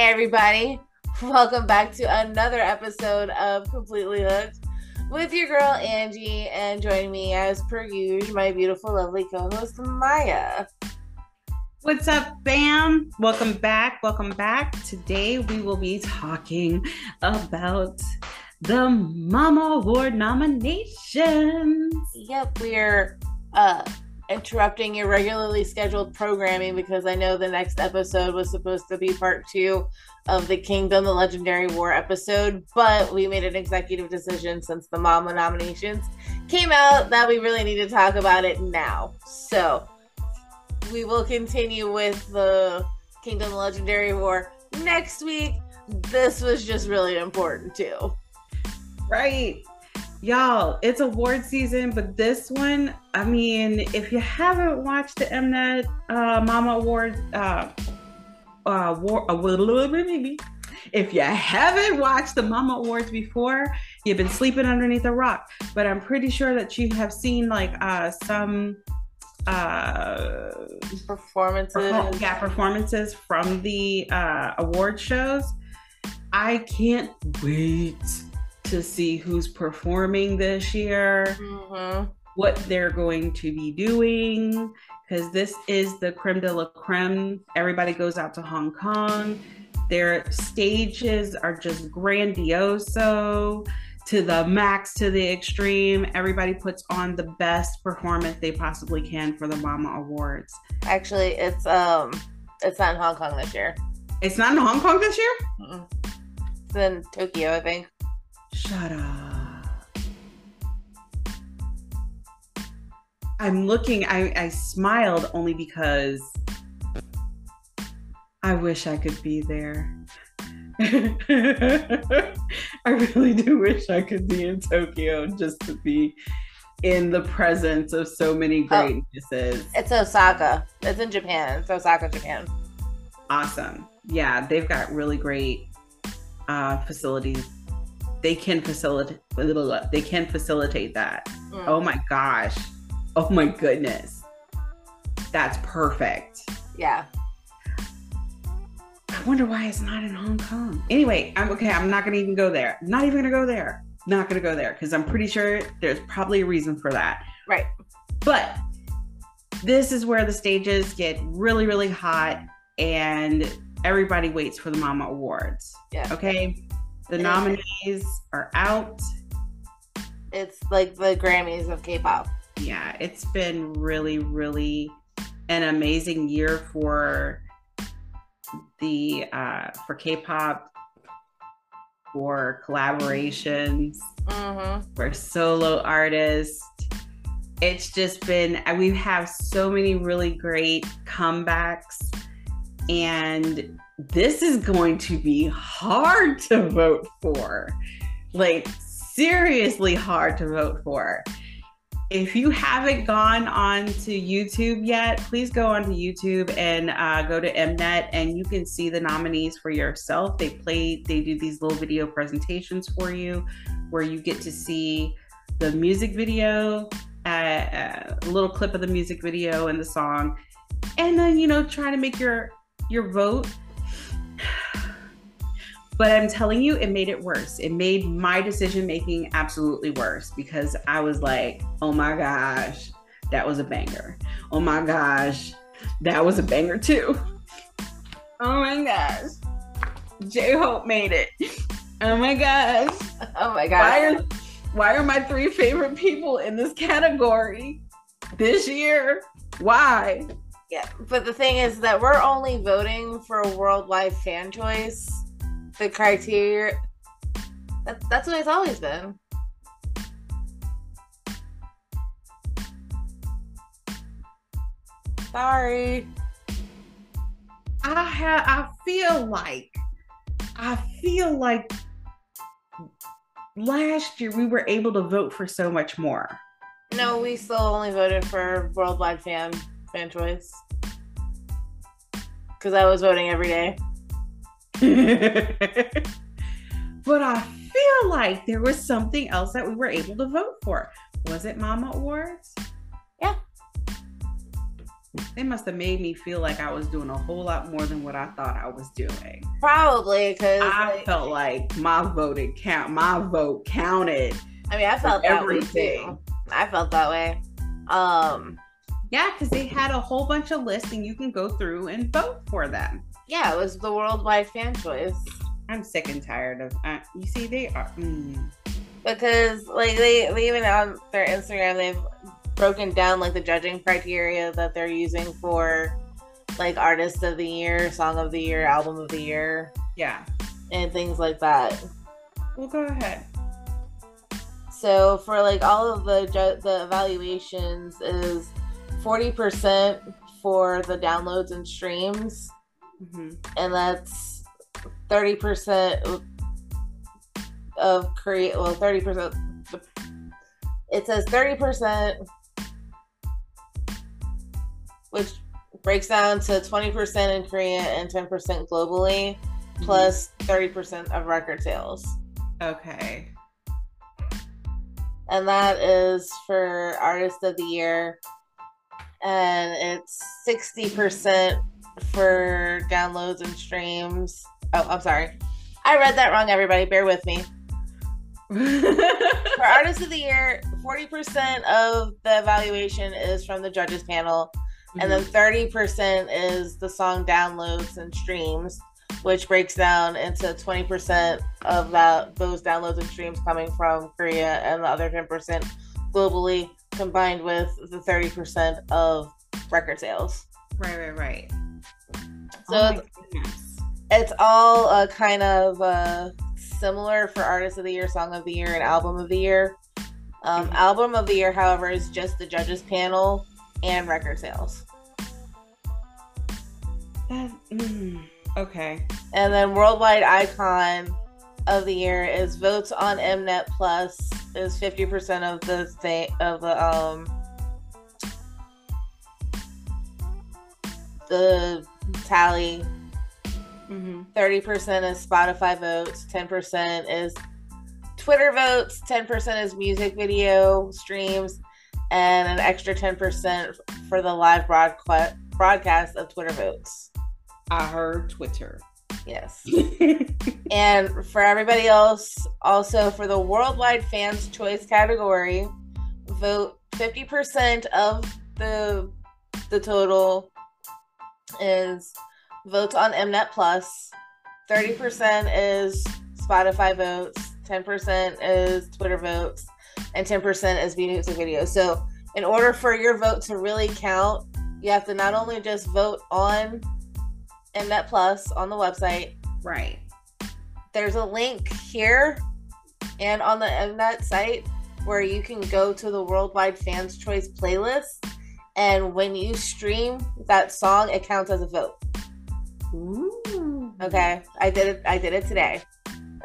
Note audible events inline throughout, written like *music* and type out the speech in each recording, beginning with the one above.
Hey, everybody. Welcome back to another episode of Completely Hooked with your girl Angie, and joining me as per usual, my beautiful, lovely co host Maya. What's up, fam? Welcome back. Welcome back. Today we will be talking about the Mama Award nominations. Yep, we're uh interrupting your regularly scheduled programming because I know the next episode was supposed to be part two of the Kingdom, the Legendary War episode, but we made an executive decision since the Mama nominations came out that we really need to talk about it now. So we will continue with the Kingdom, the Legendary War next week. This was just really important too. Right. Y'all, it's award season, but this one, I mean, if you haven't watched the Mnet uh, Mama Awards, uh, uh, war, uh, maybe if you haven't watched the Mama Awards before, you've been sleeping underneath a rock. But I'm pretty sure that you have seen like uh, some uh, performances. yeah, performances from the uh, award shows. I can't wait to see who's performing this year, mm-hmm. what they're going to be doing, because this is the creme de la creme. Everybody goes out to Hong Kong. Their stages are just grandioso to the max, to the extreme. Everybody puts on the best performance they possibly can for the Mama Awards. Actually, it's um, it's not in Hong Kong this year. It's not in Hong Kong this year. Mm-mm. It's in Tokyo, I think. Shut up. I'm looking, I, I smiled only because I wish I could be there. *laughs* I really do wish I could be in Tokyo just to be in the presence of so many greatnesses. Oh, it's Osaka. It's in Japan. It's Osaka, Japan. Awesome. Yeah, they've got really great uh, facilities they can facilitate they can facilitate that. Mm. Oh my gosh. Oh my goodness. That's perfect. Yeah. I wonder why it's not in Hong Kong. Anyway, I'm okay. I'm not gonna even go there. Not even gonna go there. Not gonna go there because I'm pretty sure there's probably a reason for that. Right. But this is where the stages get really, really hot and everybody waits for the Mama Awards. Yeah. Okay. The nominees are out. It's like the Grammys of K-pop. Yeah, it's been really, really an amazing year for the uh, for K-pop, for collaborations, mm-hmm. for solo artists. It's just been we have so many really great comebacks and this is going to be hard to vote for. Like, seriously hard to vote for. If you haven't gone on to YouTube yet, please go onto YouTube and uh, go to Mnet and you can see the nominees for yourself. They play, they do these little video presentations for you where you get to see the music video, uh, uh a little clip of the music video and the song, and then, you know, try to make your your vote but I'm telling you, it made it worse. It made my decision making absolutely worse because I was like, oh my gosh, that was a banger. Oh my gosh, that was a banger too. *laughs* Oh my gosh, J Hope made it. *laughs* Oh my gosh. Oh my gosh. Why are, why are my three favorite people in this category this year? Why? Yeah, but the thing is that we're only voting for a worldwide fan choice the criteria. That, that's what it's always been. Sorry. I have. I feel like. I feel like last year we were able to vote for so much more. No, we still only voted for worldwide fan fan choice because I was voting every day. *laughs* but I feel like there was something else that we were able to vote for. Was it Mama Awards? Yeah. they must have made me feel like I was doing a whole lot more than what I thought I was doing. Probably because I like, felt like my voted count, my vote counted. I mean, I felt that everything. I felt that way. Um, yeah, because they had a whole bunch of lists, and you can go through and vote for them. Yeah, it was the worldwide fan choice. I'm sick and tired of. Uh, you see, they are. Mm. Because like they, they even on their Instagram, they've broken down like the judging criteria that they're using for like artist of the year, song of the year, album of the year. Yeah. And things like that. Well, go ahead. So for like all of the ju- the evaluations is 40% for the downloads and streams. Mm-hmm. And that's 30% of create well 30% it says 30% which breaks down to 20% in Korea and 10% globally, mm-hmm. plus 30% of record sales. Okay. And that is for Artist of the Year. And it's 60% for downloads and streams. Oh, I'm sorry. I read that wrong, everybody. Bear with me. *laughs* for Artist of the Year, 40% of the evaluation is from the judges panel Mm-hmm. And then 30% mm-hmm. is the song downloads and streams, which breaks down into 20% of that those downloads and streams coming from Korea and the other 10% globally combined with the 30% of record sales. Right, right, right. So oh it's, it's, all uh, kind of uh, similar for Artist of the Year, Song of the Year, and Album of the Year. Um, mm-hmm. Album of the Year, however, is just the judges panel and record sales. That, mm, okay. And then worldwide icon of the year is votes on Mnet Plus is fifty percent of the state of the um the tally. Mm-hmm. 30 percent is Spotify votes. Ten percent is Twitter votes. Ten percent is music video streams, and an extra 10% for the live broadcast broadcast of Twitter votes. I heard Twitter. Yes. *laughs* and for everybody else, also for the worldwide fans choice category, vote 50% of the the total is votes on Mnet Plus. 30% is Spotify votes, 10% is Twitter votes, and 10% is music videos. So in order for your vote to really count, you have to not only just vote on Mnet Plus on the website. Right. There's a link here and on the Mnet site where you can go to the Worldwide Fans Choice playlist. And when you stream that song, it counts as a vote. Ooh. Okay. I did it I did it today.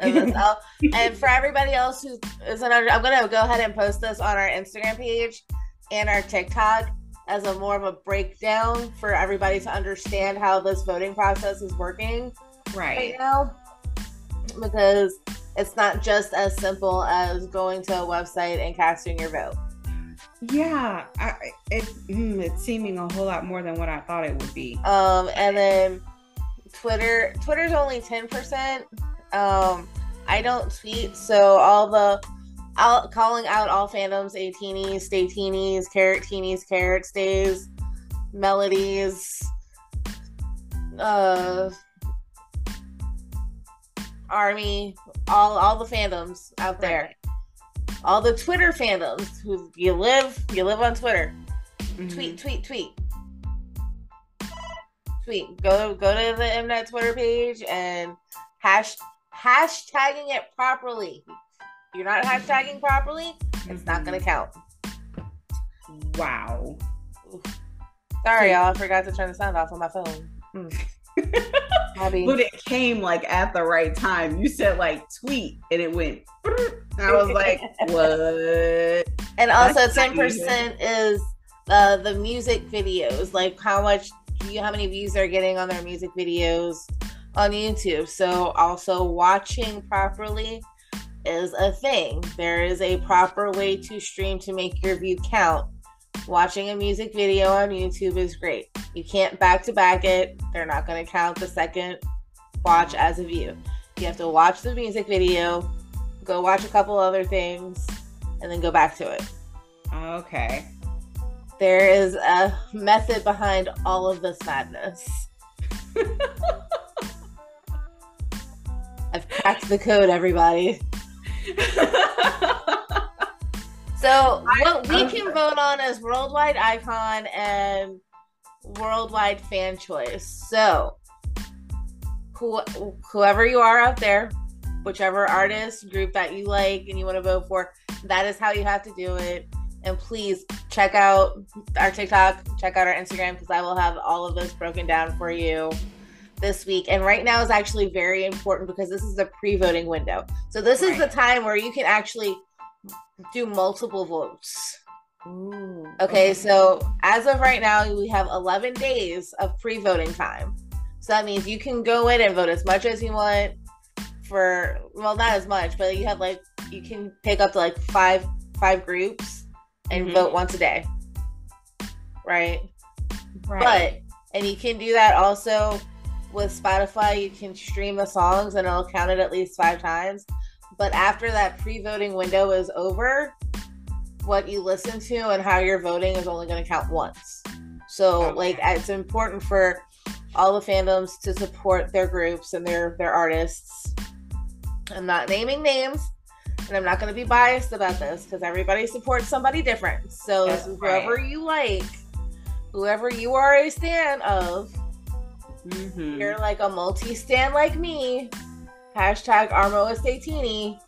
And, *laughs* and for everybody else who isn't under, I'm gonna go ahead and post this on our Instagram page and our TikTok as a more of a breakdown for everybody to understand how this voting process is working right, right now. Because it's not just as simple as going to a website and casting your vote. Yeah, I, it, mm, it's seeming a whole lot more than what I thought it would be. Um, and then Twitter, Twitter's only ten percent. Um, I don't tweet, so all the out calling out all fandoms, ATINYs, stay teenies, carrot teenies, carrot stays, melodies, uh army, all all the fandoms out there. All the Twitter fandoms who you live you live on Twitter. Mm-hmm. Tweet, tweet, tweet. Tweet. Go go to the Mnet Twitter page and hash hashtagging it properly you're not hashtagging properly, it's not going to count. Wow. Sorry, y'all. I forgot to turn the sound off on my phone. Mm. But it came like at the right time. You said like tweet and it went. I was like, *laughs* what? And also, ten percent is uh, the music videos. Like how much, you, how many views they're getting on their music videos on YouTube. So also watching properly is a thing. There is a proper way to stream to make your view count watching a music video on YouTube is great. You can't back to back it. They're not going to count the second watch as a view. You have to watch the music video, go watch a couple other things, and then go back to it. Okay. There is a method behind all of this madness. *laughs* I've cracked the code, everybody. *laughs* so, what we can vote on is worldwide icon and worldwide fan choice. So, who, whoever you are out there, whichever artist group that you like and you want to vote for, that is how you have to do it. And please check out our TikTok, check out our Instagram because I will have all of this broken down for you this week. And right now is actually very important because this is the pre voting window. So this right. is the time where you can actually do multiple votes. Ooh, okay, okay, so as of right now, we have 11 days of pre voting time. So that means you can go in and vote as much as you want for, well, not as much, but you have like, you can pick up to like five five groups and mm-hmm. vote once a day. Right? Right. But and you can do that also with Spotify. You can stream the songs and it'll count it at least five times. But after that pre-voting window is over, what you listen to and how you're voting is only going to count once. So like it's important for all the fandoms to support their groups and their their artists. I'm not naming names, and I'm not going to be biased about this because everybody supports somebody different. So That's whoever right. you like, whoever you are a stan of, mm-hmm. you're like a multi stan like me. Hashtag Armo Estatini.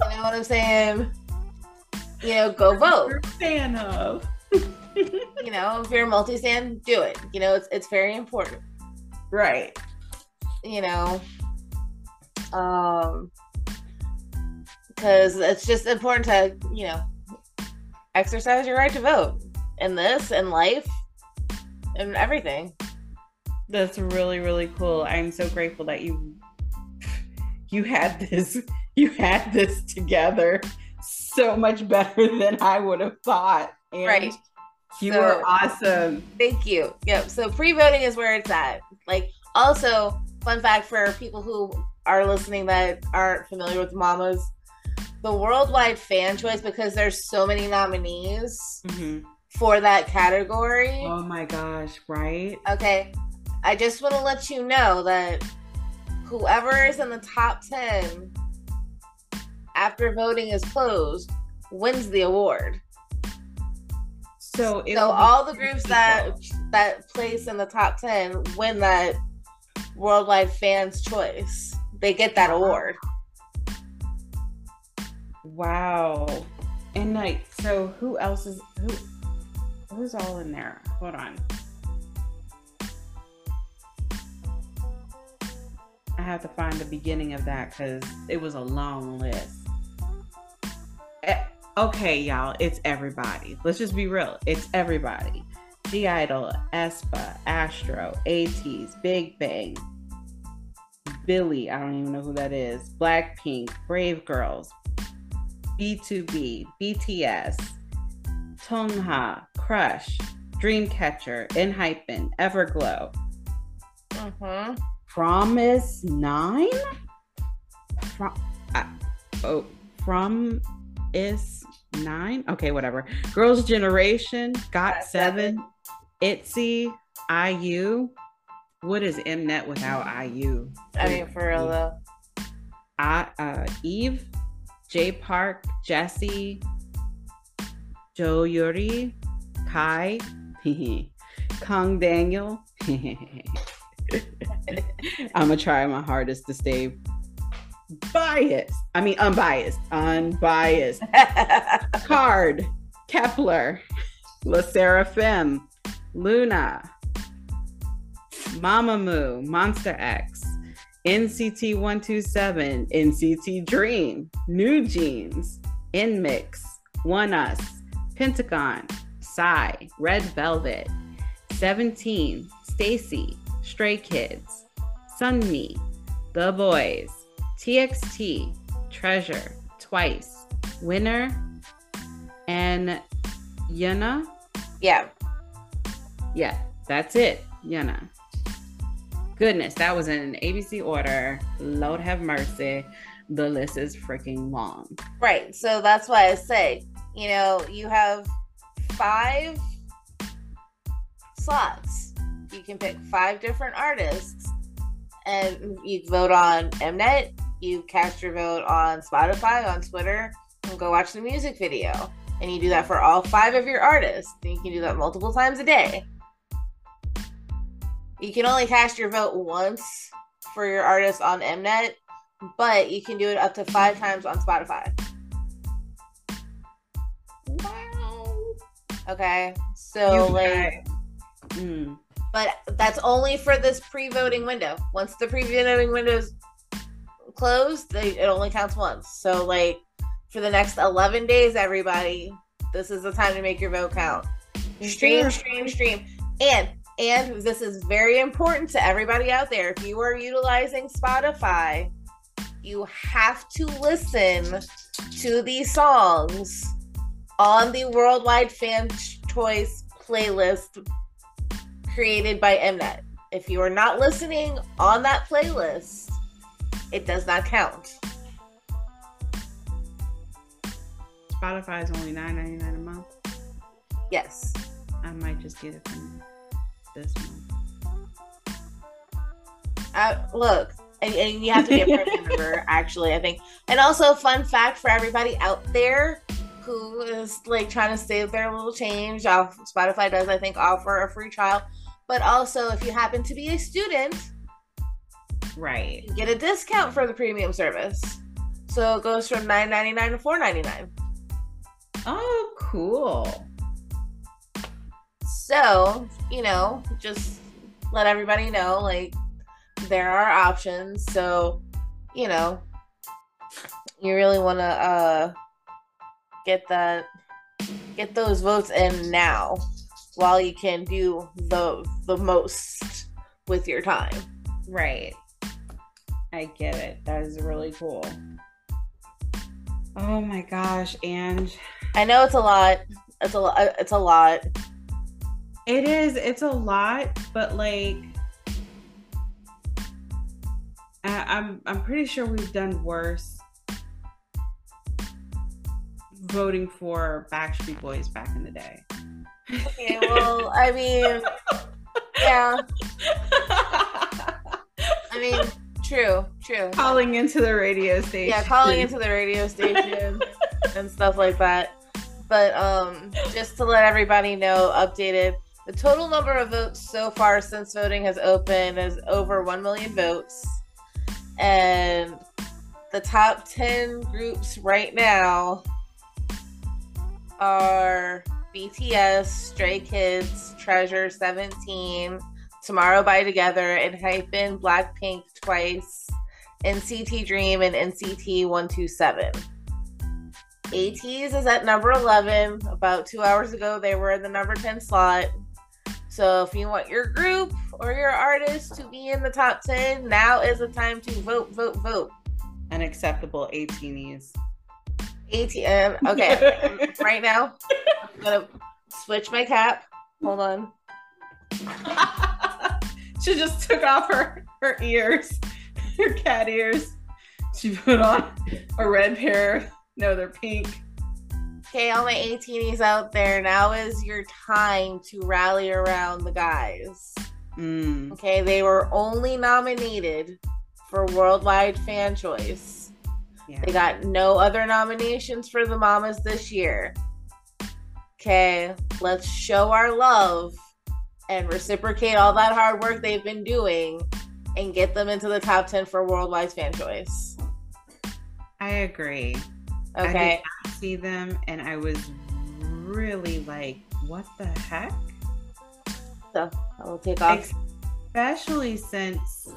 you know what I'm saying? You know, go vote. You're a fan of. *laughs* you know, if you're a multi stan, do it. You know, it's it's very important. Right. You know, um, because it's just important to you know exercise your right to vote in this in life and everything. That's really really cool. I'm so grateful that you you had this you had this together so much better *laughs* than I would have thought. And right. You so, were awesome. Thank you. Yep. So pre-voting is where it's at. Like also, fun fact for people who are listening that aren't familiar with Mamas, the worldwide fan choice because there's so many nominees mm-hmm. for that category. Oh my gosh! Right? Okay. I just want to let you know that whoever is in the top ten after voting is closed wins the award. So, so all the groups that that place in the top ten win that worldwide fans choice. They get that award. Wow. And like, so who else is who? Who's all in there? Hold on. I have to find the beginning of that because it was a long list. Okay, y'all, it's everybody. Let's just be real. It's everybody. (G)I-DLE, aespa, Astro, ATEEZ, Big Bang, Billlie, I don't even know who that is, Blackpink, Brave Girls, BTOB, BTS, Chungha, Crush, Dreamcatcher, ENHYPEN, Everglow. Uh-huh. fromis_9? From, uh, oh, from is nine? Okay, whatever. Girls' Generation, Got Seven, ITZY, IU. What is Mnet without IU? I mean, for real though. I, uh, Eve, J Park, Jessi, Joyuri, Kai, *laughs* Kang Daniel. *laughs* *laughs* I'm gonna try my hardest to stay biased. I mean, unbiased. Unbiased. *laughs* KARD, Kep1er, LE SSERAFIM, Mamamoo, Monsta X, NCT 127, NCT Dream, NewJeans, NMIXX, ONEUS, Pentagon, Psy, Red Velvet, 17, STAYC, Stray Kids, Sunmi, The Boyz, TXT, Treasure, Twice, Winner, and Yena. Yeah. Yeah, that's it. Yena. Goodness, that was in an ABC order. Lord have mercy. The list is freaking long. Right. So that's why I say, you know, you have five slots. You can pick five different artists and you vote on Mnet, you cast your vote on Spotify, on Twitter, and go watch the music video. And you do that for all five of your artists. And you can do that multiple times a day. You can only cast your vote once for your artist on Mnet, but you can do it up to five times on Spotify. Wow. Okay. So, You like. Mm. But that's only for this pre-voting window. Once the pre-voting window is closed, they, it only counts once. So like for the next 11 days, everybody, this is the time to make your vote count. Stream, stream, stream, and and this is very important to everybody out there. If you are utilizing Spotify, you have to listen to these songs on the Worldwide Fan Choice playlist created by Mnet. If you are not listening on that playlist, it does not count. Spotify is only nine ninety nine a month. Yes. I might just get it from this month. Uh, look, and, and you have to be a premium *laughs* member, actually, I think. And also, fun fact for everybody out there who is like trying to save their little change off Spotify does, I think, offer a free trial. But also, if you happen to be a student, Right. get a discount for the premium service. So it goes from nine ninety nine to four ninety nine. Oh, cool. So, you know, just let everybody know like there are options. So, you know, you really want to uh get that get those votes in now while you can do the the most with your time. Right. I get it. That is really cool. Oh my gosh, and I know it's a lot. It's a lot. Uh, it's a lot. it is. It's a lot, but like, I, I'm I'm pretty sure we've done worse voting for Backstreet Boys back in the day. Okay, well, I mean, yeah. I mean, true, true. Calling into the radio station. yeah calling into the radio station and stuff like that but um just to let everybody know updated the total number of votes so far since voting has opened is over 1 million votes and the top 10 groups right now are bts stray kids treasure 17 tomorrow by together ENHYPEN blackpink twice NCT Dream and NCT 127. ATEEZ is at number 11. About two hours ago, they were in the number 10 slot. So if you want your group or your artist to be in the top 10, now is the time to vote, vote, vote. Unacceptable ATINYs. ATM. Okay, *laughs* right now, I'm to switch my cap. Hold on. *laughs* she just took off her, her ears, *laughs* her cat ears. She put on a red pair. No, they're pink. Okay, all my ATINYs out there, now is your time to rally around the guys. Mm, Okay, they were only nominated for Worldwide Fan Choice. Yeah. They got no other nominations for the Mamas this year. Okay, let's show our love and reciprocate all that hard work they've been doing and get them into the top 10 for Worldwide Fan Choice. I agree. Okay, I did see them and I was really like, what the heck? so I will take off. Especially since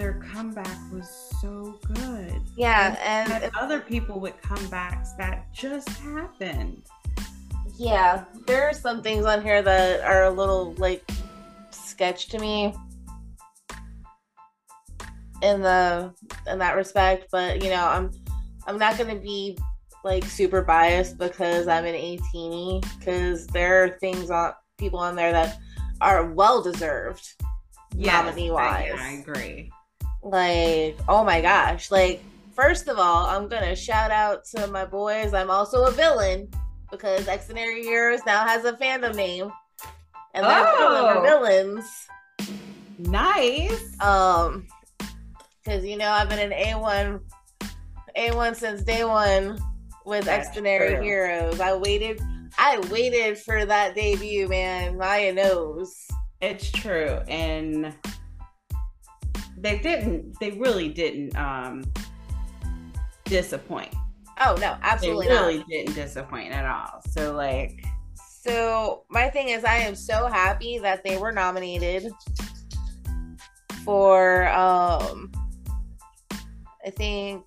their comeback was so good. Yeah, And and other people with comebacks that just happened. Yeah, there are some things on here that are a little like sketch to me in the in that respect, but you know, I'm I'm not gonna be like super biased because I'm an ATINY because there are things on people on there that are well deserved Yes, nominee I, wise. I agree. Like, oh my gosh. Like, first of all, I'm gonna shout out to my boys. I'm also a villain because Xdinary Heroes now has a fandom name. And they're Oh. villains. Nice. Um because you know I've been an A1 A1 since day one with That's true. Heroes. I waited I waited for that debut, man. Maya knows. It's true. And they didn't, they really didn't um disappoint. Oh no, absolutely they not. really didn't disappoint at all. So like So my thing is, I am so happy that they were nominated for. um I think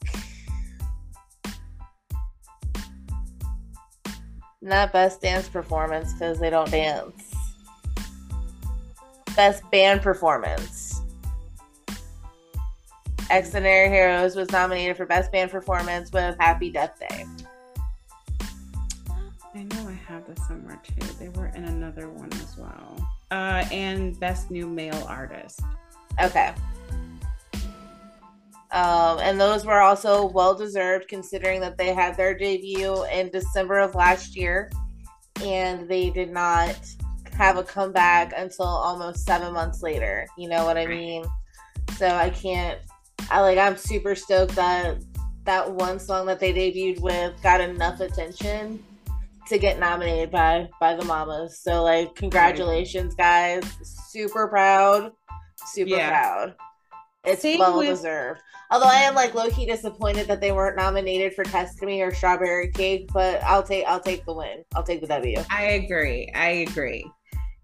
not best dance performance because they don't dance. Best band performance. Xdinary Heroes was nominated for best band performance with Happy Death Day. I know I have this somewhere too. They were in another one as well. Uh and best new male artist. Okay. Um, and those were also well deserved considering that they had their debut in December of last year and they did not have a comeback until almost seven months later. You know what I mean? So I can't, I like, I'm super stoked that that one song that they debuted with got enough attention to get nominated by by the mamas. So like congratulations guys. Super proud. Super Yeah. proud. It's Same well with- deserved. Although I am like low key disappointed that they weren't nominated for Test Me or Strawberry Cake, but I'll take I'll take the win. I'll take the W. I agree. I agree.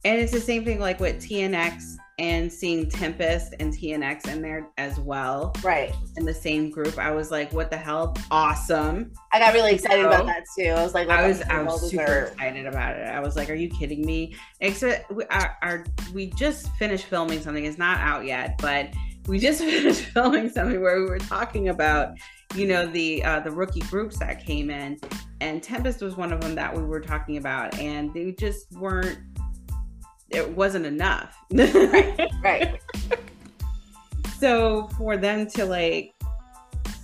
And it's the same thing like with TNX and seeing Tempest and TNX in there as well Right. in the same group. I was like, what the hell? Awesome. I got really excited No. about that too. I was like, I was I was super excited about it. I was like, "Are you kidding me?" Except we, our, our we just finished filming something. It's not out yet, but we just *laughs* finished filming something where we were talking about, you know, the uh, the rookie groups that came in, and Tempest was one of them that we were talking about, and they just weren't. It wasn't enough. Right. right. *laughs* so for them to like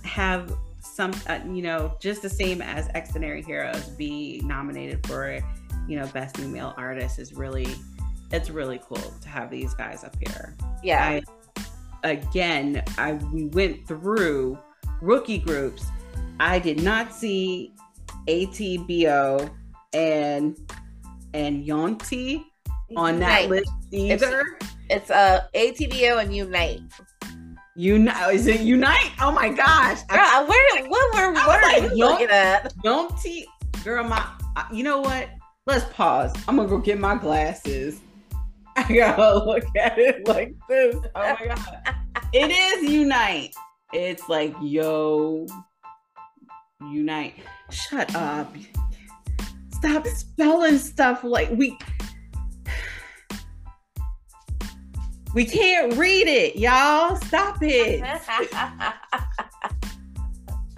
have some uh, you know just the same as Xdinary Heroes be nominated for you know best new male artist is really it's really cool to have these guys up here Yeah. I again I we went through rookie groups I did not see ATBO and and Yonti on that list either. It's uh ATBO and Unite. Unite is it Unite? Oh my gosh. I- Girl, where what were I what are like, you looking at? Girl, my you know what? Let's pause. I'm gonna go get my glasses. *laughs* I gotta look at it like this. Oh my god. *laughs* it is Unite. It's like yo Unite. Shut up. Stop spelling stuff like we we can't read it, y'all. Stop it. *laughs*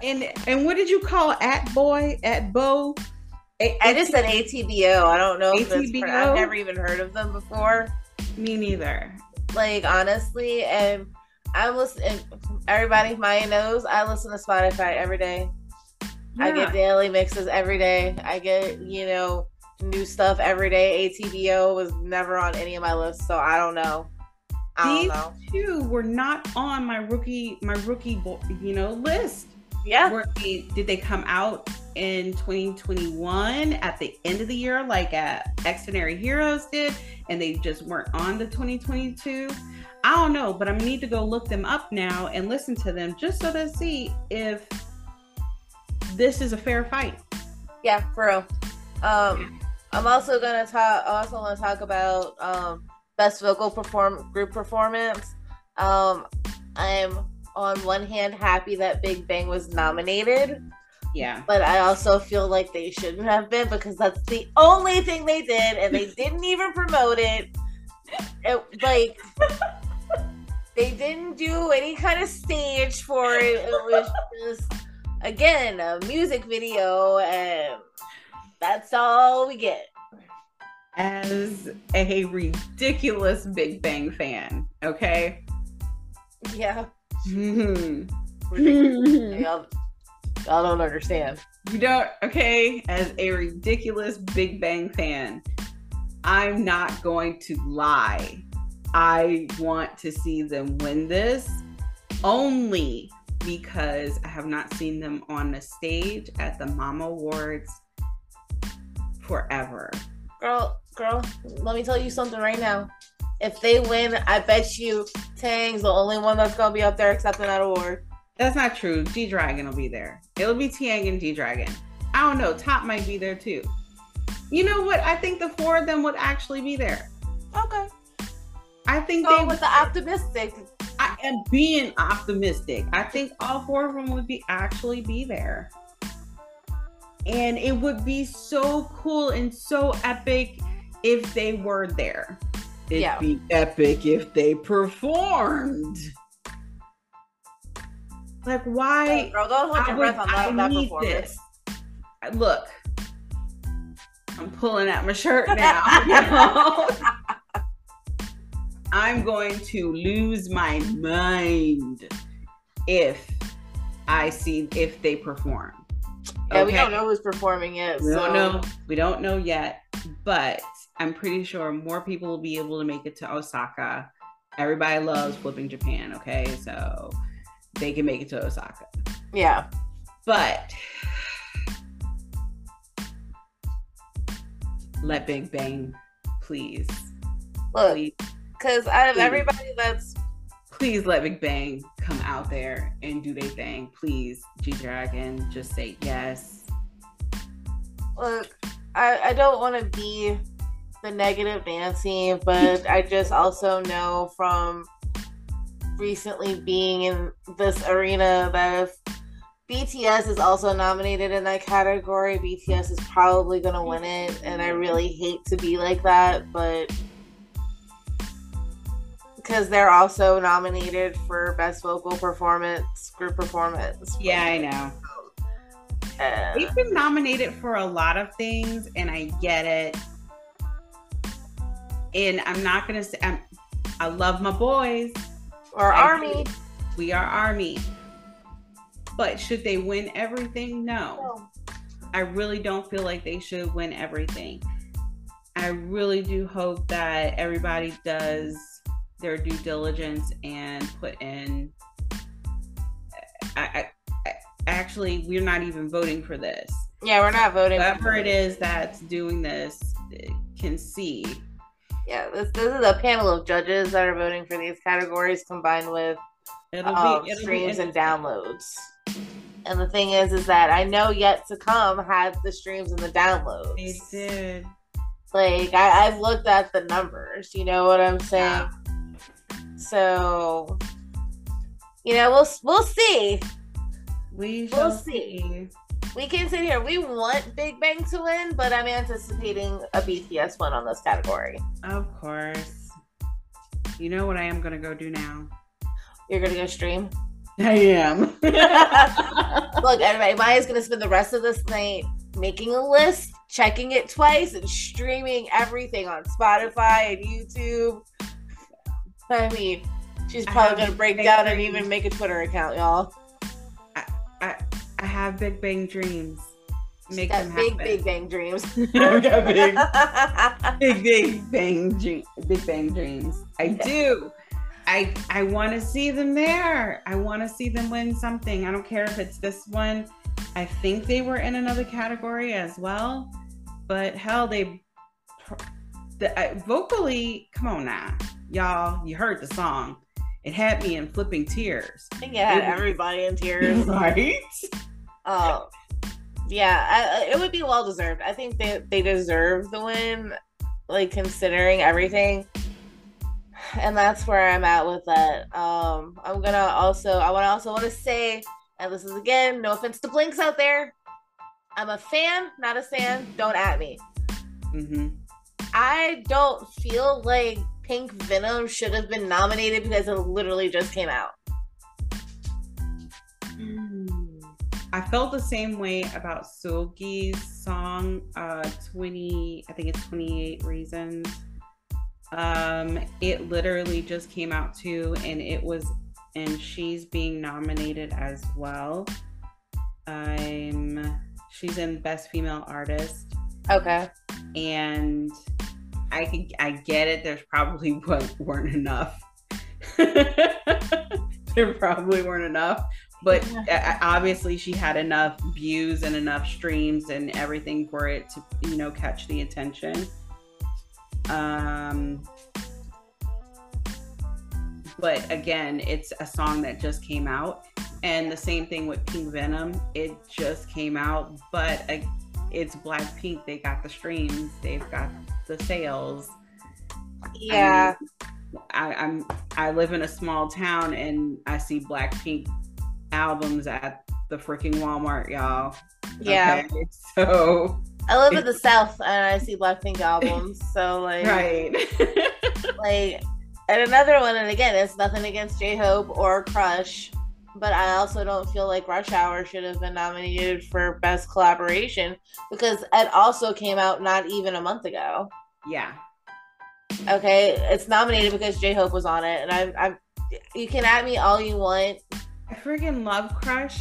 And and what did you call at boy at bow? A- I just said ATBO. I don't know if it's ATBO? I've never even heard of them before. me neither. Like honestly, and I listen. And everybody, Maya knows I listen to Spotify every day. I get daily mixes every day. I get you know new stuff every day. ATBO was never on any of my lists, so I don't know. These two were not on my rookie my rookie you know list. Yeah, Were they, did they come out in 2021 at the end of the year like at Xdinary Heroes did and they just weren't on the 2022? I don't know, but I need to go look them up now and listen to them just so to see if this is a fair fight. yeah, for real. Um, I'm also gonna talk. I also want to talk about um best vocal perform group performance. Um, I'm on one hand happy that Big Bang was nominated, Yeah. but I also feel like they shouldn't have been because that's the only thing they did, and they didn't even promote it. It like *laughs* they didn't do any kind of stage for it. It was just again a music video, and that's all we get. As a ridiculous Big Bang fan, okay? Yeah. you mm-hmm. *laughs* y'all, y'all don't understand. You don't, okay? As a ridiculous Big Bang fan, I'm not going to lie. I want to see them win this only because I have not seen them on the stage at the Mama Awards forever. Girl, girl, let me tell you something right now. If they win, I bet you Taeyang's the only one that's gonna be up there accepting that award. That's not true. G Dragon will be there. It'll be Taeyang and G Dragon. I don't know. Top might be there too. You know what? I think the four of them would actually be there. Okay. I think Go they with the optimistic. I am being optimistic. I think all four of them would be actually be there. And it would be so cool and so epic if they were there. It'd Yeah. be epic if they performed. Like why Girl, don't hold I, your breath on that, I that need performance. this. Look, I'm pulling at my shirt *laughs* now. *laughs* I'm going to lose my mind if I see if they perform. Yeah, we don't know who's performing yet. We so. don't know. We don't know yet, but I'm pretty sure more people will be able to make it to Osaka. Everybody loves flipping Japan, okay? So they can make it to Osaka. Yeah. But let Big Bang please. Look, because out of Please. everybody that's please let Big Bang come out there and do their thing. Please, G Dragon, just say yes. look, I, I don't want to be the negative Nancy, but I just also know from recently being in this arena that if BTS is also nominated in that category, BTS is probably going to win it. And I really hate to be like that, but because they're also nominated for Best Vocal Performance, Group Performance. Yeah, I know. Uh, They've been nominated for a lot of things, and I get it. And I'm not gonna say I'm, I love my boys. or Army. do. We are Army. But should they win everything? No. I really don't feel like they should win everything. I really do hope that everybody does their due diligence and put in. I, I, I actually, we're not even voting for this. Yeah, we're not voting. Whoever it is that's doing this can see. Yeah, this, this is a panel of judges that are voting for these categories combined with It'll um, be it'll streams be and downloads. And the thing is, is that I know yet to come had the streams and the downloads. They did. Like I, I've looked at the numbers. You know what I'm saying? Yeah. So, you know, we'll we'll see. We We'll see. see. We can sit here. We want Big Bang to win, but I'm anticipating a BTS win on this category. Of course. You know what I am gonna go do now? You're gonna go stream. I am. *laughs* *laughs* Look, everybody, Maya's gonna spend the rest of this night making a list, checking it twice, and streaming everything on Spotify and YouTube. I mean, she's probably gonna break big down and even make a Twitter account, y'all. I I have big bang dreams. Make them big, happen. big bang dreams. *laughs* Got big, *laughs* big, big bang, dream, big bang dreams. I do. I I want to see them there. I want to see them win something. I don't care if it's this one. I think they were in another category as well, but hell, they the, I, vocally. Come on now, y'all. You heard the song. It had me in flipping tears. I think it had everybody in *laughs* tears. right? Oh, yeah, I, it would be well deserved. I think they they deserve the win, like considering everything. And that's where I'm at with that. Um, I'm gonna also I want to also want to say, and this is again, no offense to Blinks out there. I'm a fan, not a fan. Don't at me. hmm I don't feel like Pink Venom should have been nominated because it literally just came out. Mm. I felt the same way about Seulgi's song, uh, 20, I think it's 28 Reasons. Um, it literally just came out too, and it was, and she's being nominated as well. I'm, she's in Best Female Artist. Okay. And I can, I get it. There's probably *laughs* weren't enough. there probably weren't enough, but obviously she had enough views and enough streams and everything for it to you know catch the attention um but again it's a song that just came out and the same thing with pink venom it just came out but it's blackpink they got the streams they've got the sales yeah I, mean, I, I'm I live in a small town and I see Blackpink albums at the freaking Walmart, y'all. Yeah. Okay? *laughs* So I live in the South and I see Blackpink albums. So like Right. *laughs* like and another one, and again, it's nothing against J Hope or Crush, but I also don't feel like Rush Hour should have been nominated for Best Collaboration because it also came out not even a month ago. Yeah. Okay, it's nominated because J Hope was on it, and I'm, I'm. You can at me all you want. I freaking love Crush,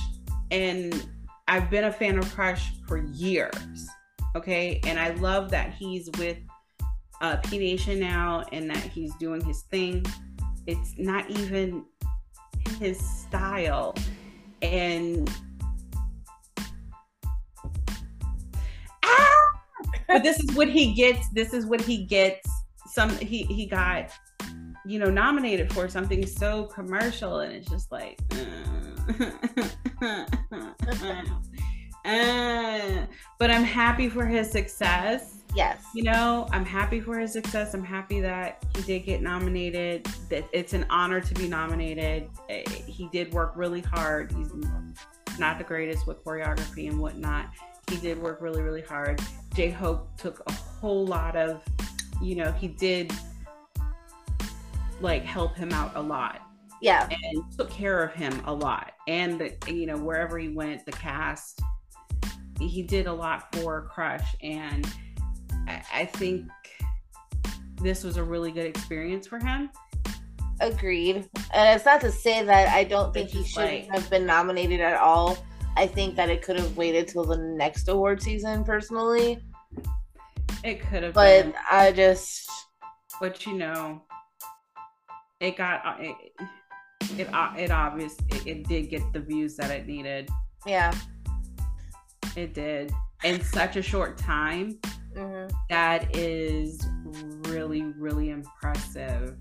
and I've been a fan of Crush for years. Okay, and I love that he's with uh, P Nation now, and that he's doing his thing. It's not even his style, and ah! but this is what he gets. This is what he gets some he he got you know nominated for something so commercial and it's just like *laughs* uh, uh, but i'm happy for his success yes you know i'm happy for his success i'm happy that he did get nominated that it's an honor to be nominated eh, he did work really hard he's not the greatest with choreography and whatnot he did work really really hard j-hope took a whole lot of you know, he did like help him out a lot. Yeah. And took care of him a lot. And, the, you know, wherever he went, the cast, he did a lot for Crush. And I, I think this was a really good experience for him. Agreed. And it's not to say that I don't think he should like, have been nominated at all. I think that it could have waited till the next award season personally. It could have, but been. I just. But you know, it got uh, it. It uh, it obvious it, it did get the views that it needed. Yeah, it did in such a short time. Mm-hmm. That is really really impressive.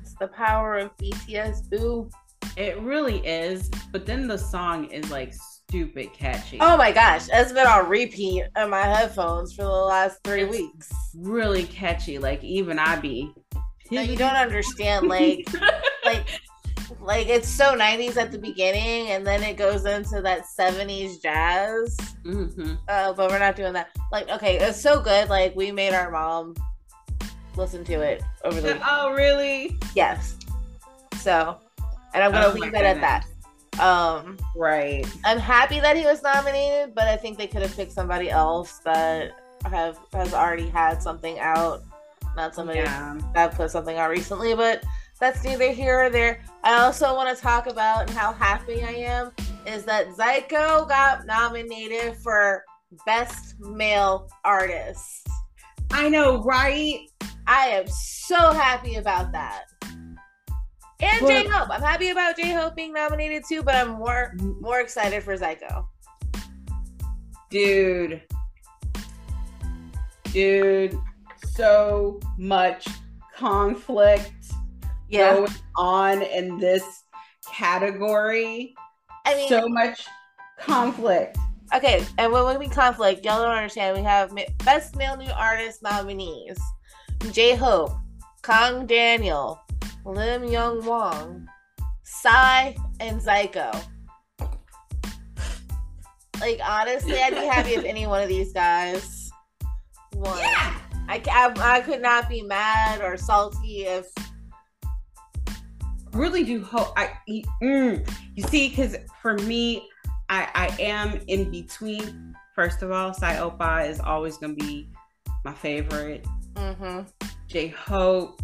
It's the power of BTS, boo. It really is. But then the song is like stupid catchy. Oh my gosh, it's been on repeat on my headphones for the last three it's weeks. Really catchy. Like even I be. No, you don't understand. Like, *laughs* like, *laughs* like it's so '90s at the beginning, and then it goes into that '70s jazz. Mm-hmm. Uh, but we're not doing that. Like, okay, it's so good. Like, we made our mom listen to it over the. *laughs* Oh, really? Yes. So, and I'm gonna oh leave it at that. Um, right. I'm happy that he was nominated, but I think they could have picked somebody else that have has already had something out, not somebody yeah. that put something out recently. But that's neither here or there. I also want to talk about how happy I am is that Zico got nominated for Best Male Artist. I know, right? I am so happy about that and J Hope. I'm happy about J Hope being nominated too, but I'm more more excited for Zico. Dude, dude, so much conflict yeah. going on in this category. I mean, so much conflict. Okay, and when we conflict, y'all don't understand. We have best male new artist nominees: J Hope, Kang Daniel, Lim Young Woong, Psy, and Zico. Like honestly, I'd be happy if any one of these guys won. Yeah. I, I, I could not be mad or salty if. Really do hope I mm, you see because for me, I, I am in between. First of all, Psy Opa is always gonna be my favorite. Mm-hmm. J Hope.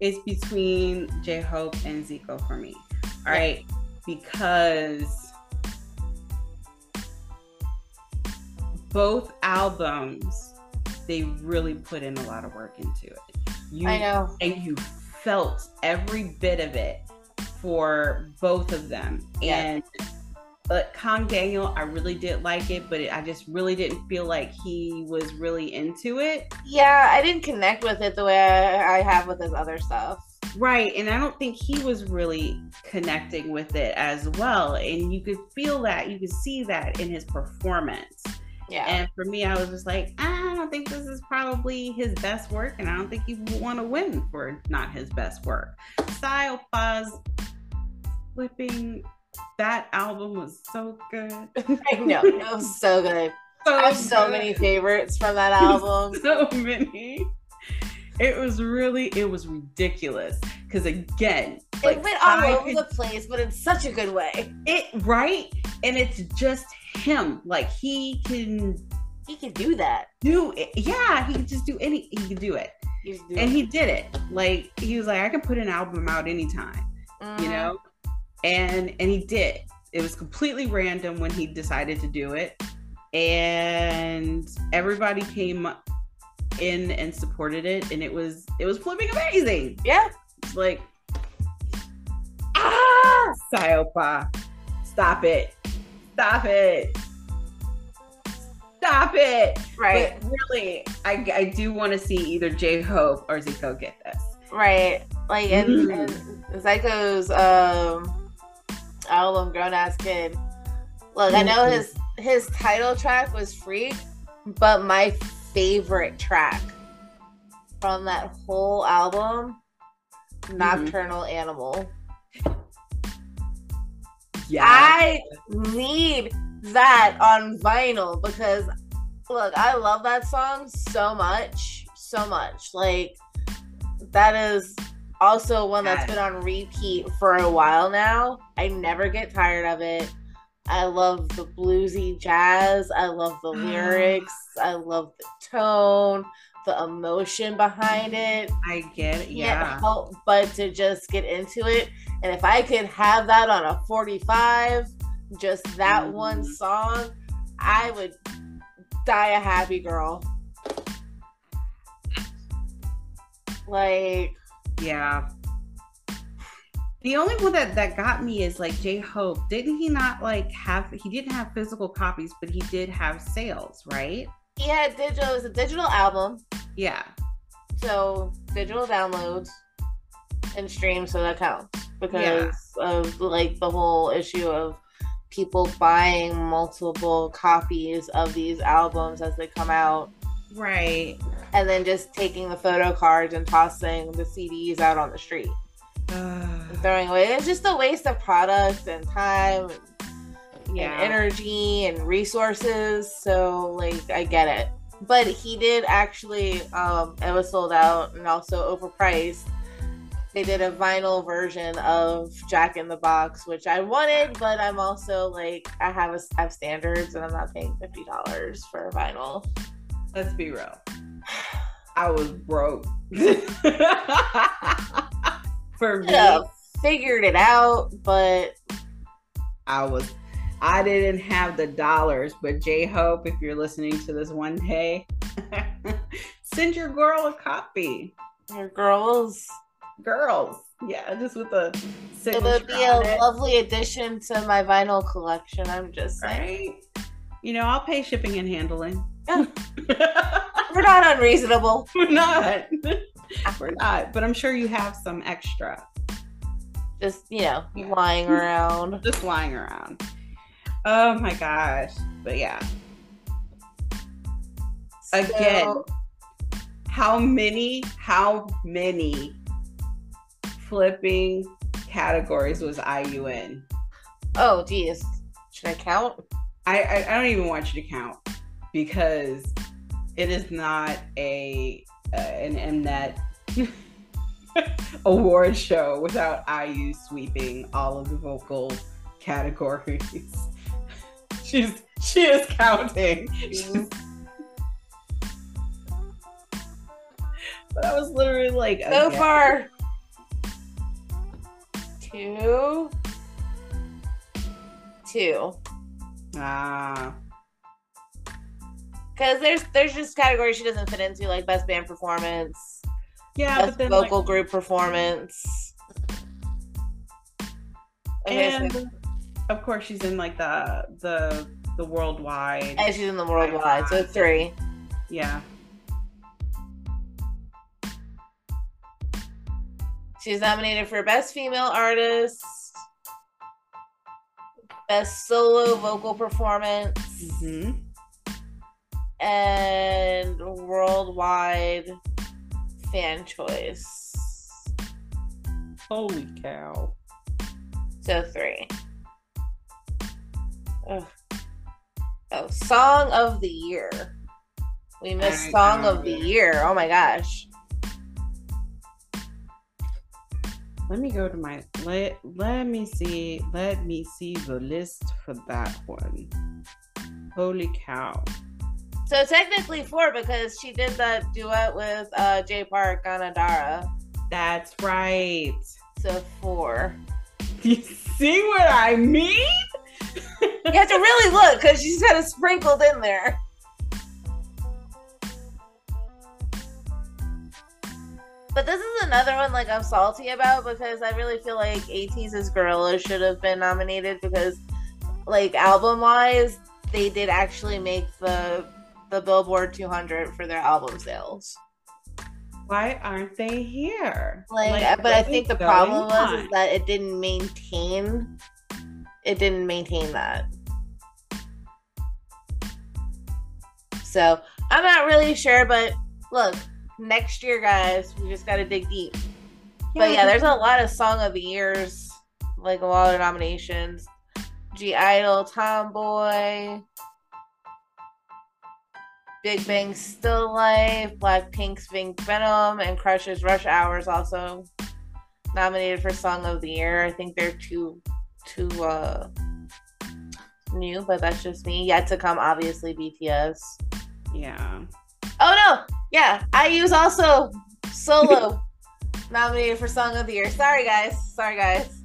It's between J Hope and Zico for me. All right, because both albums they really put in a lot of work into it. You, I know. and you felt every bit of it for both of them. Yeah. And but Kang Daniel, I really did like it, but it, I just really didn't feel like he was really into it. Yeah, I didn't connect with it the way I, I have with his other stuff. Right. And I don't think he was really connecting with it as well. And you could feel that, you could see that in his performance. Yeah. And for me, I was just like, I don't think this is probably his best work, and I don't think he would want to win for not his best work. Style Paz flipping that album was so good. *laughs* I know. It was so good. So I have so good. many favorites from that *laughs* album. so many. It was really, it was ridiculous. Because again, it went all I over the place, but in such a good way. it right, and it's just him. Like he can He can do that. do it. Yeah, he can just do any. He can do it. He's and he did it like he was like i can put an album out anytime Mm-hmm. you know and and he did it was completely random when he decided to do it and everybody came in and supported it and it was it was flipping amazing Yeah. it's like ah Siopa, stop it stop it stop it Right. but really i i do want to see either j-hope or zico get this Right. Like and, Mm. and Zico's um album Grown Ass Kid. Look, I know his his title track was Freak, but my favorite track from that whole album, Nocturnal Animal. yeah I need that on vinyl because look, I love that song so much, so much. Like that is also one that's been on repeat for a while now. I never get tired of it. I love the bluesy jazz. I love the *gasps* lyrics. I love the tone, the emotion behind it I get it. can't Yeah. help but to just get into it. And if I could have that on a 45, just that one Mhm. song, I would die a happy girl. Like, Yeah. The only one that that got me is like J Hope. Didn't he not like have? He didn't have physical copies, but he did have sales, right? he had digital, it was a digital album, Yeah. so digital downloads and streams, so that counts because of like the whole issue of people buying multiple copies of these albums as they come out Right. and then just taking the photo cards and tossing the CDs out on the street and throwing away. It's just a waste of product and time and, yeah. and energy and resources. So like I get it. But he did actually um it was sold out and also overpriced. They did a vinyl version of Jack in the Box, which I wanted, but I'm also like I have a, I have standards and I'm not paying fifty dollars for a vinyl. Let's be real. *sighs* I was broke. *laughs* For me, have figured it out, but I was I didn't have the dollars, but J Hope, if you're listening to this one day, *laughs* send your girl a copy. your girls Girls. Yeah, just with a it would be a it, lovely addition to my vinyl collection. I'm just saying. right? You know, I'll pay shipping and handling. Yeah. *laughs* We're not unreasonable. *laughs* We're not. *laughs* We're not. But I'm sure you have some extra Just, you know, Yeah. lying around. just lying around. Oh my gosh. But yeah. Again. So, How many, how many flipping categories was IU in? oh, geez. Should I count? I, I, I don't even want you to count because it is not a uh, an Mnet *laughs* award show without IU sweeping all of the vocal categories. *laughs* She's she is counting. Mhm. *laughs* But I was literally like, So okay. far, two, two. Ah, Because there's there's just categories she doesn't fit into, like best band performance, yeah, best but then vocal like, group performance. Okay, so- and of course she's in like the the the worldwide. and she's in the worldwide, so three. Yeah. She's nominated for Best Female Artist, Best Solo Vocal Performance, hmm and Worldwide Fan Choice. Holy cow. So three. Ugh. Oh, Song of the Year. We missed Song of the. Year. Oh my gosh. Let me go to my let let me see let me see the list for that one. Holy cow. So technically four because she did the duet with uh Jay Park on Ganadara. That's right. So four. *laughs* You see what I mean? You have to really look because she's kind of sprinkled in there. But this is another one like I'm salty about because I really feel like ATEEZ's Guerrilla should have been nominated because like album wise, they did actually make the the Billboard 200 for their album sales. Why aren't they here? Like, but I think the problem was is that it didn't maintain it didn't maintain that. So I'm not really sure, but look, next year, guys, we just gotta dig deep. but yeah, there's a lot of song of the years, like a lot of nominations. (G)I-DLE, Tomboy, Big Bang Still Life, Blackpink's Pink Venom, and Crush's Rush Hours also nominated for Song of the Year. I think they're too too uh new, but that's just me. Yet to come, obviously BTS. yeah. Oh no, yeah, IU's also solo *laughs* nominated for Song of the Year. Sorry guys, sorry guys.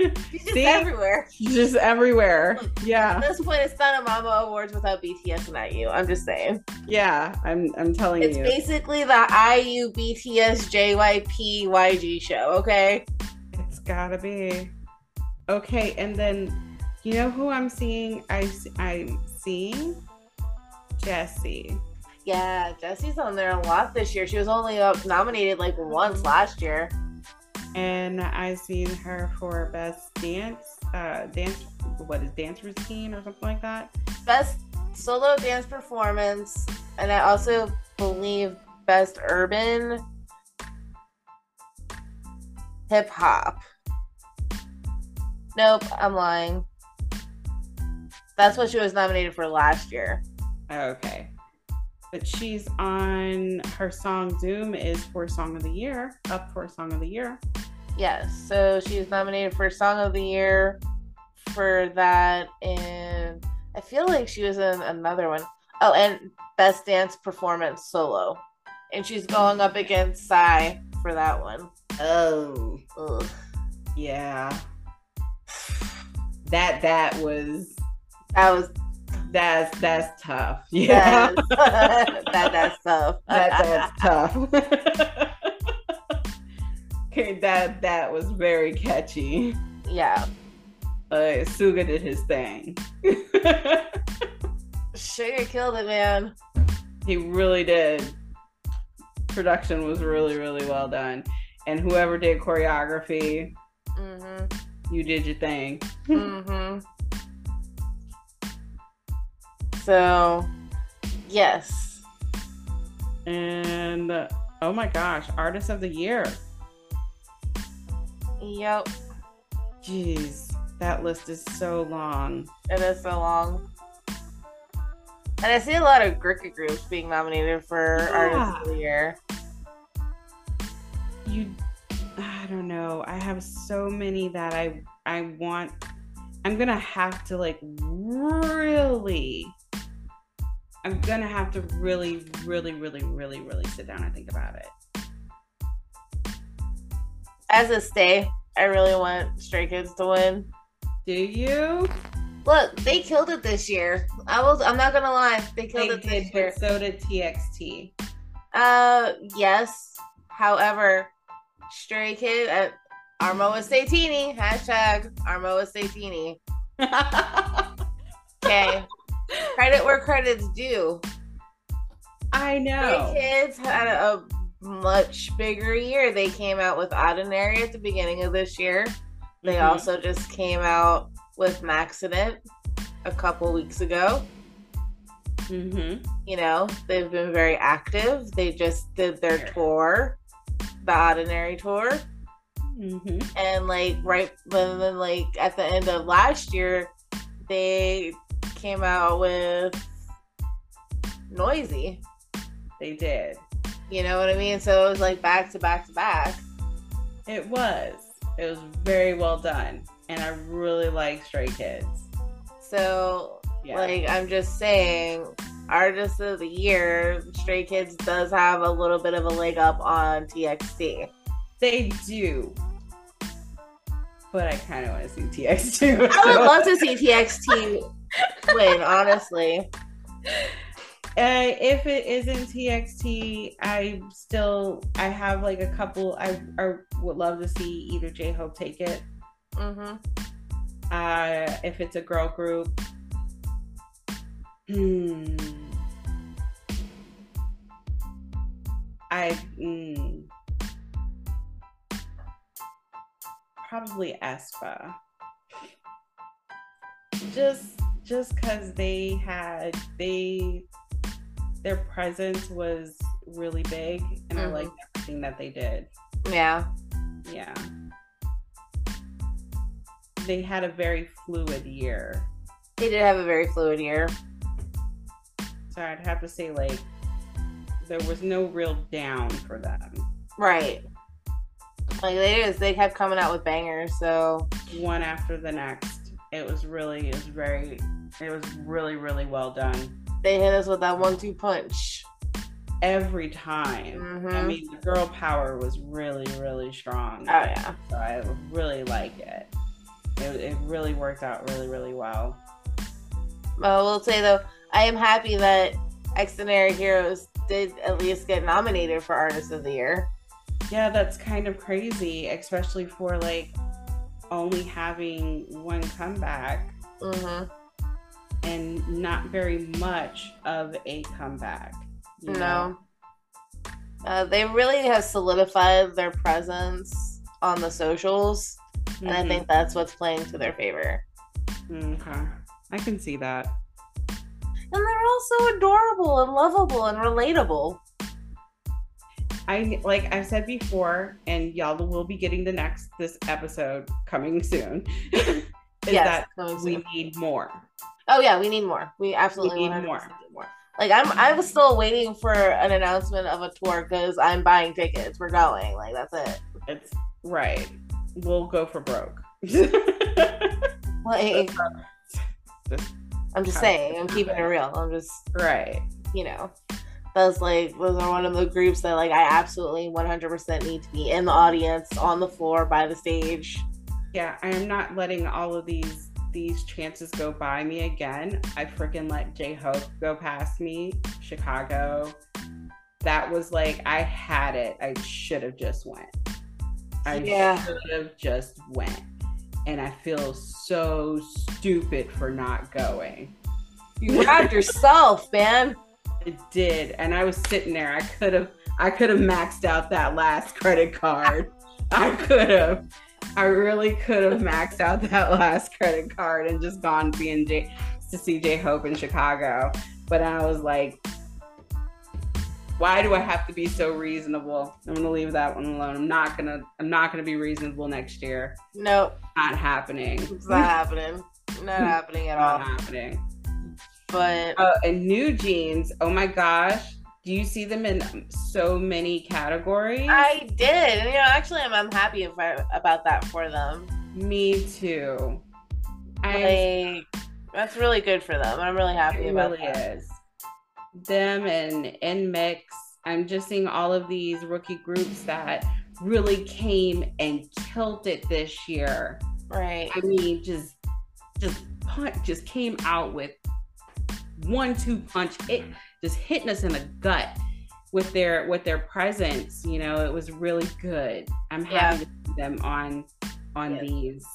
She's just See? everywhere. Just everywhere. Yeah. At this point, it's not a Mama Awards without BTS and IU. I'm just saying. Yeah. I'm I'm telling It's you. It's basically the IU, BTS, JYP, YG show. Okay. It's gotta be. Okay, and then you know who I'm seeing? I I'm seeing Jessi. Yeah, Jessi's on there a lot this year. She was only up nominated like once last year. And I've seen her for best dance, uh dance what is dance routine or something like that. Best solo dance performance, and I also believe best urban hip hop. Nope, I'm lying. That's what she was nominated for last year. Okay. But she's on her song Zoom is for Song of the Year, up for Song of the Year. Yes, so she was nominated for Song of the Year for that, and I feel like she was in another one. Oh, and Best Dance Performance Solo, and she's going up against Psy for that one. Oh. Ugh. Yeah. *sighs* That that was That was that's that's tough. *laughs* Yeah. that, *laughs* that that's tough. that that's *laughs* tough. okay, that that was very catchy. yeah, Uh, Suga did his thing. Suga killed it, man. he really did. Production was really really well done, and whoever did choreography, Mhm, you did your thing. mhm. So, yes, And oh my gosh, artist of the year. yep, Jeez, that list is so long. it is so long. And I see a lot of Gricket groups being nominated for Artist of the Year. You, I don't know. I have so many that I I want I'm gonna have to like really I'm gonna have to really, really, really, really, really sit down and think about it. As a stay, I really want Stray Kids to win. Do you? Look, they killed it this year. I was I'm not gonna lie, they killed They it did, this year. so did TXT. Uh yes. However, Stray Kid at Armoa Statini, hashtag Armoa Statini. *laughs* Okay. Credit where credit's due. I know. Stray Kids had a much bigger year. They came out with ODDINARY at the beginning of this year. They Mhm. also just came out with Maxident a couple weeks ago. Mhm. You know, they've been very active. They just did their tour, the ODDINARY tour. Mhm. And like right when then like at the end of last year, they came out with NOEASY. They did. You know what I mean? So it was like back to back to back. It was. It was very well done, and I really like Stray Kids. So Yeah. like I'm just saying, artist of the year, Stray Kids does have a little bit of a leg up on TXT. they do. But I kind of want to see TX too. I would *laughs* love to see TXT win, honestly. Uh, if it isn't TXT, I still I have like a couple. I, I would love to see either J Hope take it. hmm Uh, if it's a girl group, hmm. I mm, probably aespa. Just just because they had they their presence was really big and I Mhm. liked everything that they did. Yeah. Yeah. They had a very fluid year. They did have a very fluid year. So I'd have to say like there was no real down for them. Right. Like they just they kept coming out with bangers, so One after the next. It was really it was very it was really, really well done. they hit us with that one two punch. Every time. I Mhm. mean the girl power was really, really strong. Oh yeah. So I really like it. It, it really worked out really, really well. I will say though, I am happy that Xdinary Heroes did at least get nominated for Artist of the Year. Yeah, that's kind of crazy, especially for like only having one comeback Mm-hmm. and not very much of a comeback. you know? No. Uh, they really have solidified their presence on the socials, and I think that's what's playing to their favor. Okay. I can see that. And they're also adorable and lovable and relatable. I like I've said before, and y'all will be getting the next this episode coming soon. *laughs* is yes, that we soon. need more. Oh yeah, we need more. We absolutely We need more. more. Like I'm, I was still waiting for an announcement of a tour because I'm buying tickets. We're going. Like that's it. It's right. We'll go for broke. *laughs* Like *laughs* I'm just saying. I'm keeping it real. I'm just right. you know. Those like those are one of the groups that like I absolutely 100% need to be in the audience, on the floor, by the stage. Yeah, I am not letting all of these these chances go by me again. I freaking let J Hope go past me. Chicago. That was like I had it. I should have just went. I Yeah. should have just went. And I feel so stupid for not going. You grabbed yourself, man. It did. And I was sitting there. I could have I could have maxed out that last credit card. *laughs* I could have. I really could have maxed out that last credit card and just gone being J to see J Hope in Chicago. But I was like, why do I have to be so reasonable? I'm gonna leave that one alone. I'm not gonna I'm not gonna be reasonable next year. Nope, Not happening. it's not happening. Not happening at Not all. Not happening. But Oh, and NewJeans. Oh my gosh. Do you see them in so many categories? I did. And, you know, actually, I'm, I'm happy if I, about that for them. Me too. Like that's really good for them. I'm really happy it about really that. is. Them and NMIXX. I'm just seeing all of these rookie groups that really came and killed it this year. Right. I mean, just just just came out with one two punch. It just hitting us in the gut with their with their presence. You know, it was really good. I'm happy to see them on on Yeah. these.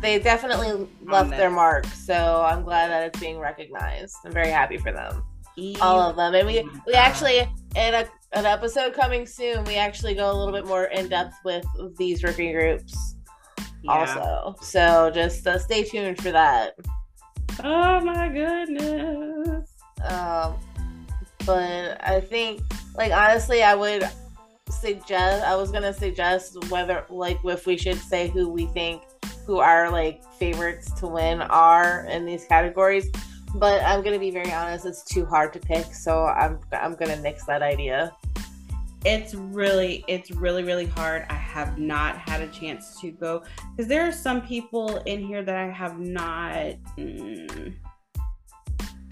They definitely left their mark, so I'm glad that it's being recognized. I'm very happy for them. All of them. And we we actually in a, an episode coming soon, we actually go a little bit more in depth with these rookie groups Yeah. also. So just uh, stay tuned for that. Oh my goodness. Um, but I think, like, honestly, I would suggest, I was going to suggest whether, like, if we should say who we think, who our, like, favorites to win are in these categories. But I'm to be very honest, it's too hard to pick. So I'm, I'm to nix that idea. It's really, it's really, really hard. I have not had a chance to go because there are some people in here that I have not. mm,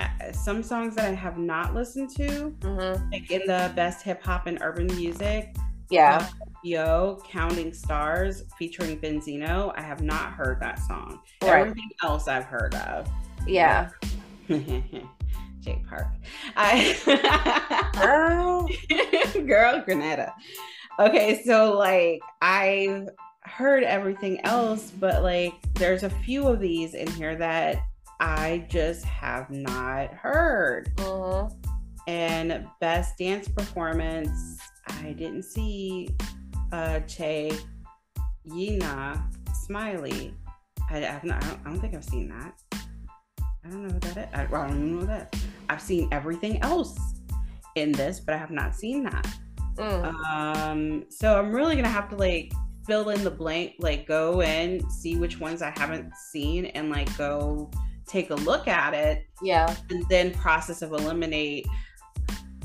uh, some songs that I have not listened to, Mm-hmm. like in the best hip hop and urban music. Yeah. Yo, Counting Stars featuring Beenzino. I have not heard that song. Right. Everything else I've heard of. Yeah. *laughs* Jay Park. I *laughs* Girl. girl Ganadara. Okay, so like I've heard everything else, but like there's a few of these in here that I just have not heard. Mhm. And best dance performance, I didn't see uh Choi Yena Smiley. I, I've not, I, don't, I don't think I've seen that. I don't know what that is. I, well, I don't even know that. I've seen everything else in this, but I have not seen that. Mm. Um, so I'm really gonna have to like fill in the blank, like go in, see which ones I haven't seen, and like go take a look at it, Yeah. and then process of eliminate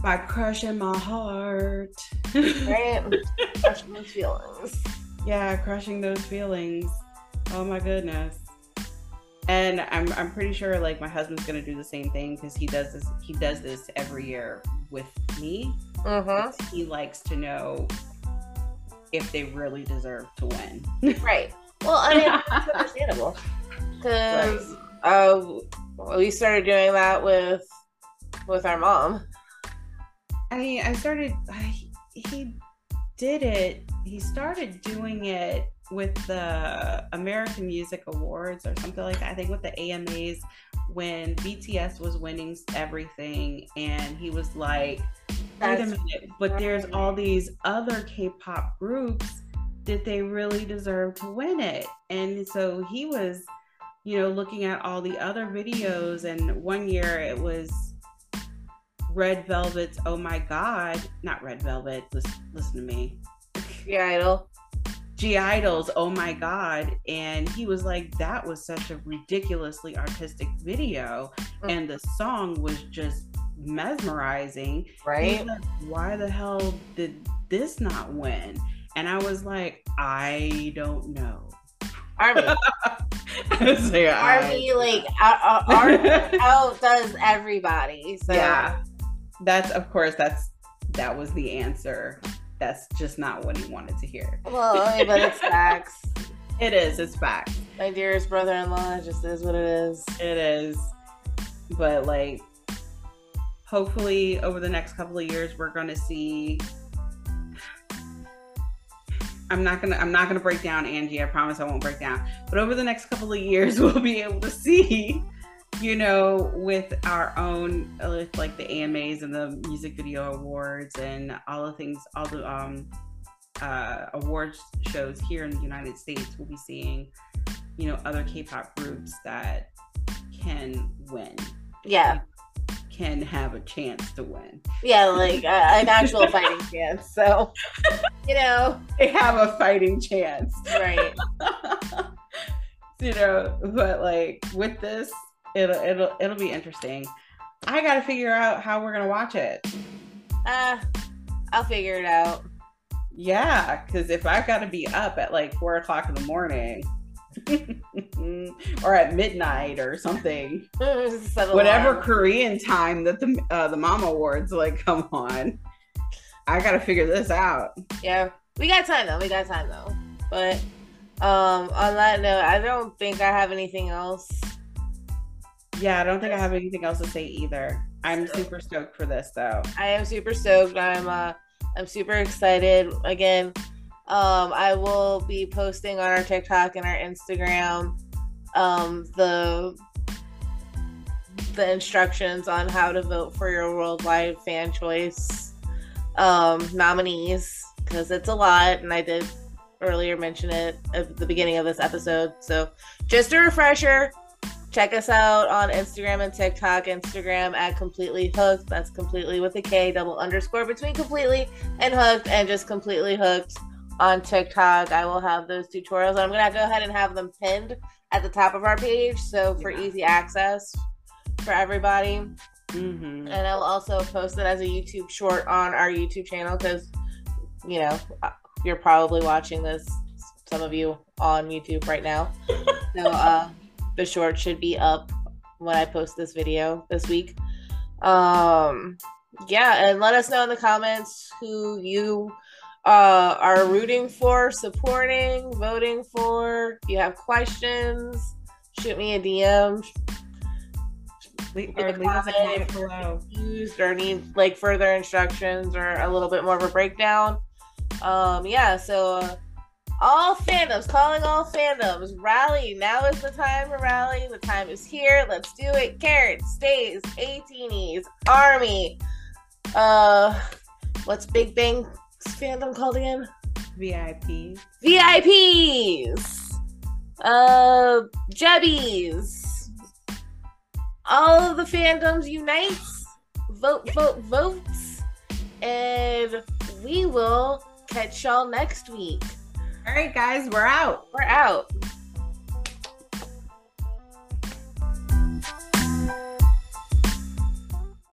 by crushing my heart. Right? *laughs* Crushing those feelings. yeah, crushing those feelings. Oh my goodness. And I'm I'm pretty sure like my husband's gonna do the same thing because he does this he does this every year with me. Mm-hmm. He likes to know if they really deserve to win. *laughs* Right. Well, I mean, it's *laughs* understandable because uh, we started doing that with with our mom. I mean, I started. I, he did it. He started doing it with the American Music Awards or something like that. I think with the AMAs when BTS was winning everything, and he was like, "Wait a minute!" But there's all these other K-pop groups. Did they really deserve to win it? And so he was, you know, looking at all the other videos. And one year it was Red Velvet's "Oh My God," not Red Velvet. Listen, listen to me. the idol. (G)I-DLE's "Oh My God," and he was like, "That was such a ridiculously artistic video, Mm. and the song was just mesmerizing." Right. like, Why the hell did this not win? And I was like, I don't know. Army. *laughs* Like, Army, *laughs* like, out, out, outdoes *laughs* everybody. So, yeah, that's of course that's that was the answer. That's just not what he wanted to hear. Well, but it's *laughs* facts. It is. It's fact. My dearest brother in law, it just is what it is. It is. But like, hopefully, over the next couple of years, we're gonna see. I'm not gonna. I'm not gonna break down Angie. I promise I won't break down. But over the next couple of years, *laughs* we'll be able to see, you know, with our own, uh, with like the AMAs and the music video awards and all the things, all the um, uh, awards shows here in the United States, we'll be seeing, you know, other K-pop groups that can win, Yeah. can have a chance to win. Yeah, like uh, an actual *laughs* fighting chance. So, you know, They have a fighting chance, right. *laughs* you know. But like with this, it'll it'll it'll be interesting. I got to figure out how we're gonna watch it. Uh, I'll figure it out. Yeah, because if I've got to be up at like four o'clock in the morning, *laughs* or at midnight or something. *laughs* Whatever alarm. Korean time that the uh, the Mama Awards. Like, *laughs* come on, I gotta figure this out. Yeah, we got time though. We got time though. But um, on that note, I don't think I have anything else. Yeah, I don't think I have anything else to say either. I'm super stoked for this though. I am super stoked. I'm uh, I'm super excited. Again, um, I will be posting on our TikTok and our Instagram um, the the instructions on how to vote for your worldwide fan choice um, nominees because it's a lot, and I did earlier mention it at the beginning of this episode. So, just a refresher. Check us out on Instagram and TikTok. Instagram at completely hooked. That's completely with a K, double underscore between completely and hooked, and just completely hooked on TikTok. I will have those tutorials. I'm gonna go ahead and have them pinned at the top of our page, so for Yeah. easy access for everybody. Mm-hmm. And I'll also post it as a YouTube short on our YouTube channel because, you know, uh, you're probably watching this, some of you on YouTube right now. so uh, the short should be up when I post this video this week. Um, yeah, and let us know in the comments who you uh, are rooting for, supporting, voting for. If you have questions, shoot me a DM, Le- or leave us a comment below. confused or need like further instructions or a little bit more of a breakdown. Um, yeah, so uh, all fandoms, calling all fandoms, rally. Now is the time to rally. The time is here. Let's do it. Carats, stays, 18s, army. Uh, what's Big Bang fandom called again? VIP. VIPs, uh, Jebbies, all of the fandoms unites, vote, vote, votes, and we will catch y'all next week. All right, guys, we're out. We're out.